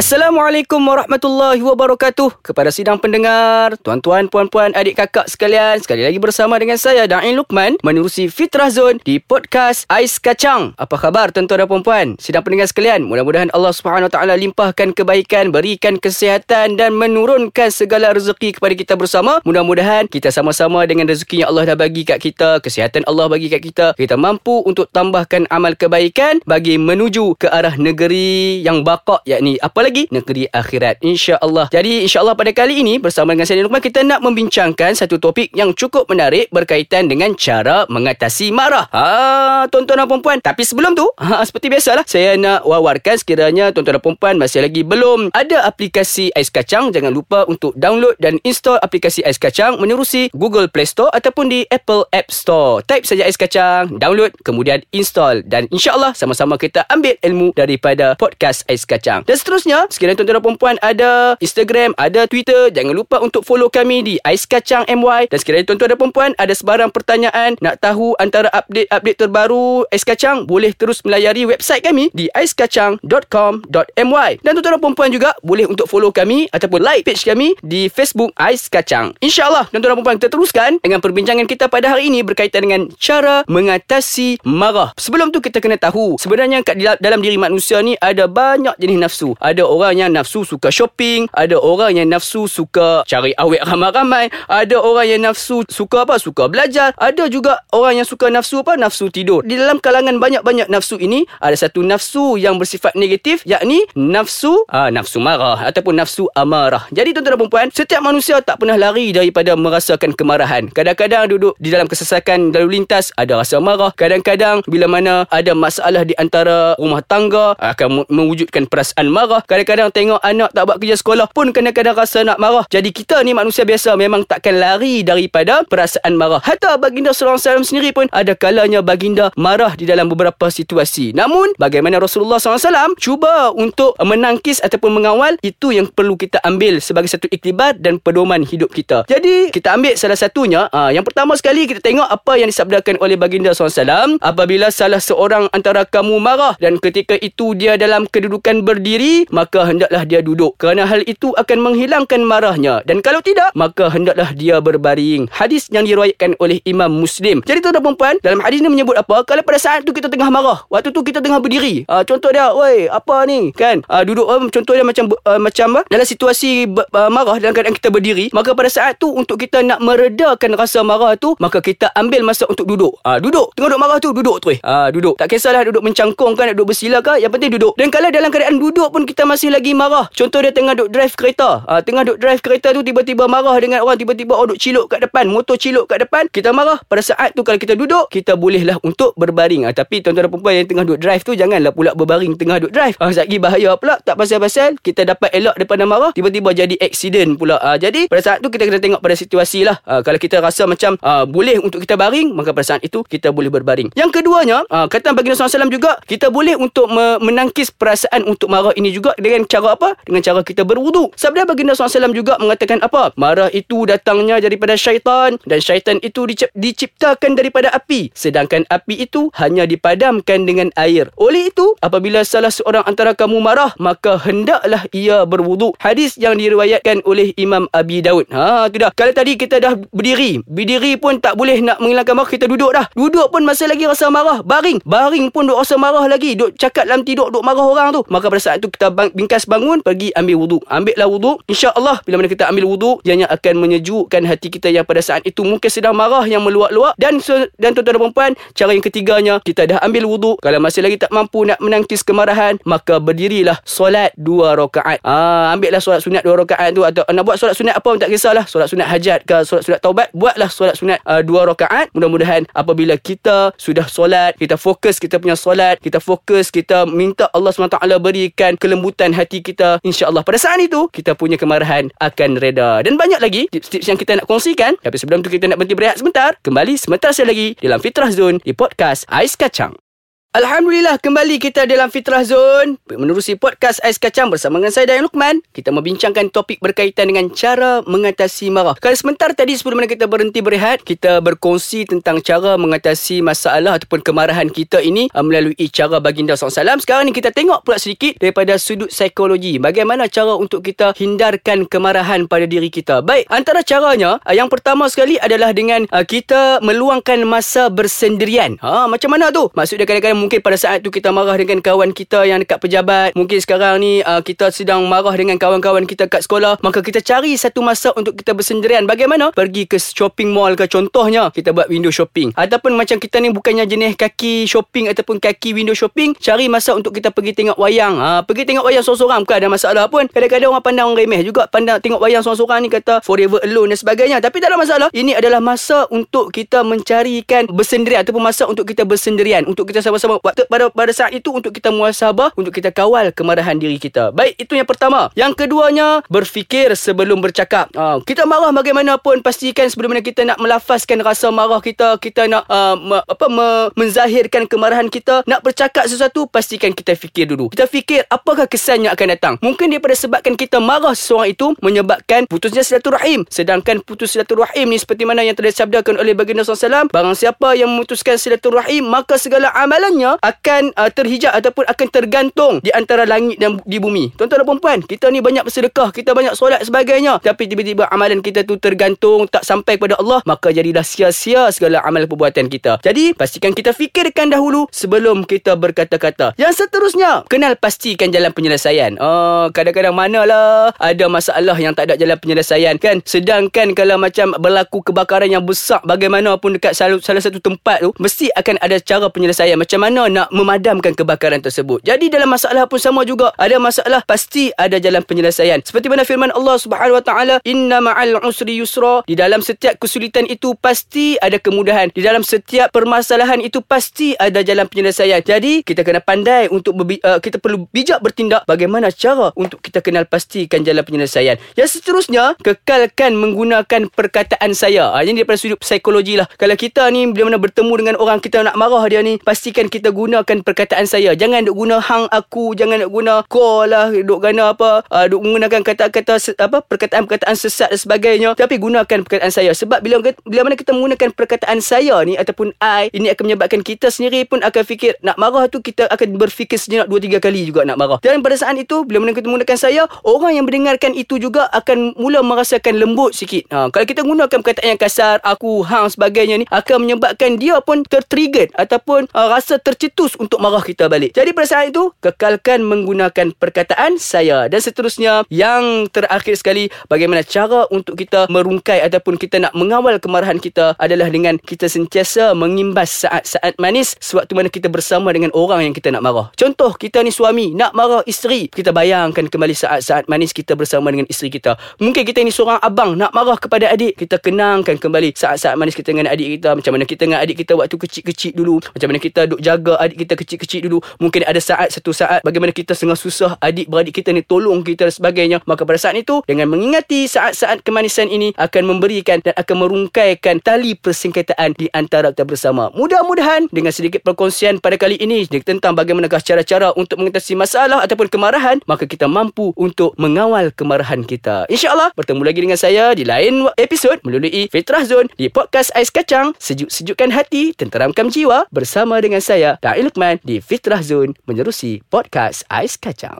Assalamualaikum warahmatullahi wabarakatuh. Kepada sidang pendengar Tuan-tuan, puan-puan, adik kakak sekalian Sekali lagi bersama dengan saya Da'in Luqman Menerusi Fitrah Zone Di podcast Ais Kacang. Apa khabar tuan-tuan dan puan-puan? Sidang pendengar sekalian Mudah-mudahan Allah SWT limpahkan kebaikan Berikan kesihatan Dan menurunkan segala rezeki kepada kita bersama. Mudah-mudahan kita sama-sama dengan rezeki yang Allah dah bagi kat kita Kesihatan Allah bagi kat kita Kita mampu untuk tambahkan amal kebaikan Bagi menuju ke arah negeri yang bakak Yakni apa lagi negeri akhirat insya-Allah. Jadi insya-Allah pada kali ini bersama dengan saya Luqman kita nak membincangkan satu topik yang cukup menarik berkaitan dengan cara mengatasi marah. Ha tuan-tuan dan puan-puan. Tapi sebelum tu ha seperti biasalah saya nak wawarkan sekiranya tuan-tuan dan puan-puan masih lagi belum ada aplikasi Ais Kacang jangan lupa untuk download dan install aplikasi Ais Kacang menerusi Google Play Store ataupun di Apple App Store. Type saja Ais Kacang, download kemudian install dan insya-Allah sama-sama kita ambil ilmu daripada podcast Ais Kacang. Dan seterusnya sekiranya tuan-tuan dan perempuan ada Instagram, ada Twitter, jangan lupa untuk follow kami di Ais Kacang MY. Dan sekiranya tuan-tuan dan perempuan ada sebarang pertanyaan, nak tahu antara update-update terbaru Ais Kacang, boleh terus melayari website kami di aiskacang.com.my. Dan tuan-tuan dan perempuan juga boleh untuk follow kami ataupun like page kami di Facebook Ais Kacang. InsyaAllah, tuan-tuan dan perempuan kita teruskan dengan perbincangan kita pada hari ini berkaitan dengan cara mengatasi marah. Sebelum tu kita kena tahu, sebenarnya kat dalam diri manusia ni ada banyak jenis nafsu. Ada orang yang nafsu suka shopping, ada orang yang nafsu suka cari awet ramai-ramai, ada orang yang nafsu suka apa? Suka belajar, ada juga orang yang suka nafsu apa? Nafsu tidur. Di dalam kalangan banyak-banyak nafsu ini, ada satu nafsu yang bersifat negatif, yakni nafsu aa, nafsu marah ataupun nafsu amarah. Jadi tuan-tuan dan puan setiap manusia tak pernah lari daripada merasakan kemarahan. Kadang-kadang duduk di dalam kesesakan lalu lintas, ada rasa marah. Kadang-kadang bila mana ada masalah di antara rumah tangga, akan mewujudkan perasaan marah. Kadang Kadang-kadang tengok anak tak buat kerja sekolah pun kadang-kadang rasa nak marah. Jadi kita ni manusia biasa memang takkan lari daripada perasaan marah. Hatta baginda SAW sendiri pun ada kalanya baginda marah di dalam beberapa situasi. Namun bagaimana Rasulullah SAW cuba untuk menangkis ataupun mengawal itu yang perlu kita ambil sebagai satu iktibar dan pedoman hidup kita. Jadi kita ambil salah satunya. Aa, yang pertama sekali kita tengok apa yang disabdakan oleh baginda SAW. Apabila salah seorang antara kamu marah dan ketika itu dia dalam kedudukan berdiri maka hendaklah dia duduk. Kerana hal itu akan menghilangkan marahnya. Dan kalau tidak maka hendaklah dia berbaring. Hadis yang diriwayatkan oleh Imam Muslim. Jadi tuan-tuan perempuan dalam hadis ini menyebut apa? Kalau pada saat tu kita tengah marah waktu tu kita tengah berdiri. Uh, contoh dia woi apa ni? Kan? Uh, duduk uh, contoh dia macam uh, macam uh, dalam situasi uh, marah dalam keadaan kita berdiri maka pada saat tu untuk kita nak meredakan rasa marah tu maka kita ambil masa untuk duduk. Uh, duduk. Tengah duduk marah tu duduk tu uh, duduk. Tak kisahlah duduk mencangkung kan duduk bersila ke yang penting duduk. Dan kalau dalam keadaan duduk pun kita masih lagi marah. Contoh dia tengah duk drive kereta. Ha, tengah duk drive kereta tu tiba-tiba marah dengan orang tiba-tiba oh duk ciluk kat depan, motor ciluk kat depan. Kita marah. Pada saat tu kalau kita duduk, kita bolehlah untuk berbaring. Ha, tapi tuan-tuan dan perempuan yang tengah duk drive tu janganlah pula berbaring tengah duk drive. Ha, lagi bahaya pula. Tak pasal-pasal kita dapat elok daripada marah, tiba-tiba jadi accident pula. Ha, jadi pada saat tu kita kena tengok pada situasi lah. Ha, kalau kita rasa macam ha, boleh untuk kita baring, maka pada saat itu kita boleh berbaring. Yang keduanya, ha, kata baginda SAW juga, kita boleh untuk menangkis perasaan untuk marah ini juga dengan cara apa? Dengan cara kita berwuduk. Sabda baginda SAW juga mengatakan apa? Marah itu datangnya daripada syaitan dan syaitan itu diciptakan daripada api. Sedangkan api itu hanya dipadamkan dengan air. Oleh itu, apabila salah seorang antara kamu marah, maka hendaklah ia berwuduk. Hadis yang diriwayatkan oleh Imam Abi Daud. Ha, tu dah. Kalau tadi kita dah berdiri, berdiri pun tak boleh nak menghilangkan marah, kita duduk dah. Duduk pun masih lagi rasa marah. Baring. Baring pun duk rasa marah lagi. Duk cakap dalam tidur, duk marah orang tu. Maka pada saat tu kita bingkas bangun pergi ambil wuduk ambillah wuduk insya-Allah bila mana kita ambil wuduk ianya akan menyejukkan hati kita yang pada saat itu mungkin sedang marah yang meluap-luap dan dan tuan-tuan dan puan cara yang ketiganya kita dah ambil wuduk kalau masih lagi tak mampu nak menangkis kemarahan maka berdirilah solat dua rakaat. Ah ambillah solat sunat dua rakaat tu. Atau nak buat solat sunat apa pun tak kisahlah. Solat sunat hajat ke solat sunat taubat buatlah solat sunat uh, dua rakaat. Mudah-mudahan apabila kita sudah solat kita fokus kita punya solat kita fokus kita minta Allah SWT berikan kelembutan dan hati kita insya-Allah pada saat itu kita punya kemarahan akan reda. Dan banyak lagi tips-tips yang kita nak kongsikan. Tapi sebelum tu kita nak berhenti berehat sebentar. Kembali sebentar saya lagi dalam Fitrah Zone di podcast Ais Kacang Alhamdulillah kembali kita dalam Fitrah Zone menerusi podcast Ais Kacang bersama dengan saya Dayan Lukman. Kita membincangkan topik berkaitan dengan cara mengatasi marah. Kalau sebentar tadi sebelum mana kita berhenti berehat, kita berkongsi tentang cara mengatasi masalah ataupun kemarahan kita ini uh, melalui cara baginda SAW. Sekarang ni kita tengok pula sedikit daripada sudut psikologi. Bagaimana cara untuk kita hindarkan kemarahan pada diri kita. Baik, antara caranya uh, yang pertama sekali adalah dengan uh, kita meluangkan masa bersendirian. Ha, macam mana tu? Maksudnya kadang-kadang mungkin pada saat tu kita marah dengan kawan kita yang dekat pejabat. Mungkin sekarang ni uh, kita sedang marah dengan kawan-kawan kita kat sekolah. Maka kita cari satu masa untuk kita bersendirian. Bagaimana? Pergi ke shopping mall ke contohnya. Kita buat window shopping. Ataupun macam kita ni bukannya jenis kaki shopping ataupun kaki window shopping. Cari masa untuk kita pergi tengok wayang. Ha, pergi tengok wayang seorang-seorang. Bukan ada masalah pun. Kadang-kadang orang pandang remeh juga. Pandang tengok wayang seorang-seorang ni kata forever alone dan sebagainya. Tapi tak ada masalah. Ini adalah masa untuk kita mencarikan bersendirian. Ataupun masa untuk kita bersendirian. Untuk kita sama-sama sama waktu pada pada saat itu untuk kita muasabah untuk kita kawal kemarahan diri kita. Baik, itu yang pertama. Yang keduanya, berfikir sebelum bercakap. Ha, kita marah bagaimanapun pastikan sebelum mana kita nak melafazkan rasa marah kita, kita nak uh, me, apa me, menzahirkan kemarahan kita, nak bercakap sesuatu, pastikan kita fikir dulu. Kita fikir apakah kesan yang akan datang. Mungkin daripada sebabkan kita marah seseorang itu menyebabkan putusnya silaturahim. Sedangkan putus silaturahim ni seperti mana yang telah disabdakan oleh baginda SAW, barang siapa yang memutuskan silaturahim, maka segala amalannya sebenarnya akan uh, terhijab ataupun akan tergantung di antara langit dan di bumi. Tuan-tuan dan puan-puan, kita ni banyak bersedekah, kita banyak solat sebagainya, tapi tiba-tiba amalan kita tu tergantung tak sampai kepada Allah, maka jadilah sia-sia segala amal perbuatan kita. Jadi, pastikan kita fikirkan dahulu sebelum kita berkata-kata. Yang seterusnya, kenal pastikan jalan penyelesaian. Oh, kadang-kadang manalah ada masalah yang tak ada jalan penyelesaian kan. Sedangkan kalau macam berlaku kebakaran yang besar bagaimanapun dekat salah, salah satu tempat tu, mesti akan ada cara penyelesaian. Macam mana mana nak memadamkan kebakaran tersebut. Jadi dalam masalah pun sama juga. Ada masalah pasti ada jalan penyelesaian. Seperti mana firman Allah Subhanahu Wa Taala, "Inna ma'al usri yusra." Di dalam setiap kesulitan itu pasti ada kemudahan. Di dalam setiap permasalahan itu pasti ada jalan penyelesaian. Jadi kita kena pandai untuk berbi- uh, kita perlu bijak bertindak bagaimana cara untuk kita kenal pastikan jalan penyelesaian. Yang seterusnya, kekalkan menggunakan perkataan saya. Ha, ini daripada sudut psikologi lah. Kalau kita ni bila mana bertemu dengan orang kita nak marah dia ni, pastikan kita kita gunakan perkataan saya. Jangan duk guna hang aku, jangan duk guna ko lah, duk guna apa, uh, duk menggunakan kata-kata apa perkataan-perkataan sesat dan sebagainya. Tapi gunakan perkataan saya sebab bila bila mana kita menggunakan perkataan saya ni ataupun I, ini akan menyebabkan kita sendiri pun akan fikir nak marah tu kita akan berfikir sejenak dua tiga kali juga nak marah. Dan pada saat itu bila mana kita menggunakan saya, orang yang mendengarkan itu juga akan mula merasakan lembut sikit. Ha, kalau kita gunakan perkataan yang kasar, aku, hang sebagainya ni akan menyebabkan dia pun tertrigger ataupun uh, rasa ter tercetus untuk marah kita balik. Jadi pada saat itu, kekalkan menggunakan perkataan saya. Dan seterusnya, yang terakhir sekali, bagaimana cara untuk kita merungkai ataupun kita nak mengawal kemarahan kita adalah dengan kita sentiasa mengimbas saat-saat manis sewaktu mana kita bersama dengan orang yang kita nak marah. Contoh, kita ni suami, nak marah isteri. Kita bayangkan kembali saat-saat manis kita bersama dengan isteri kita. Mungkin kita ni seorang abang, nak marah kepada adik. Kita kenangkan kembali saat-saat manis kita dengan adik kita. Macam mana kita dengan adik kita waktu kecil-kecil dulu. Macam mana kita duk jaga jaga adik kita kecil-kecil dulu. Mungkin ada saat satu saat bagaimana kita setengah susah adik beradik kita ni tolong kita dan sebagainya. Maka pada saat itu dengan mengingati saat-saat kemanisan ini akan memberikan dan akan merungkaikan tali persingkataan di antara kita bersama. Mudah-mudahan dengan sedikit perkongsian pada kali ini tentang bagaimanakah cara-cara untuk mengatasi masalah ataupun kemarahan maka kita mampu untuk mengawal kemarahan kita. insyaAllah bertemu lagi dengan saya di lain episod melalui Fitrah Zone di podcast Ais Kacang. Sejuk-sejukkan hati tenteramkan jiwa bersama dengan saya Da'i Lukman di Fitrah Zone menerusi podcast Ais Kacang.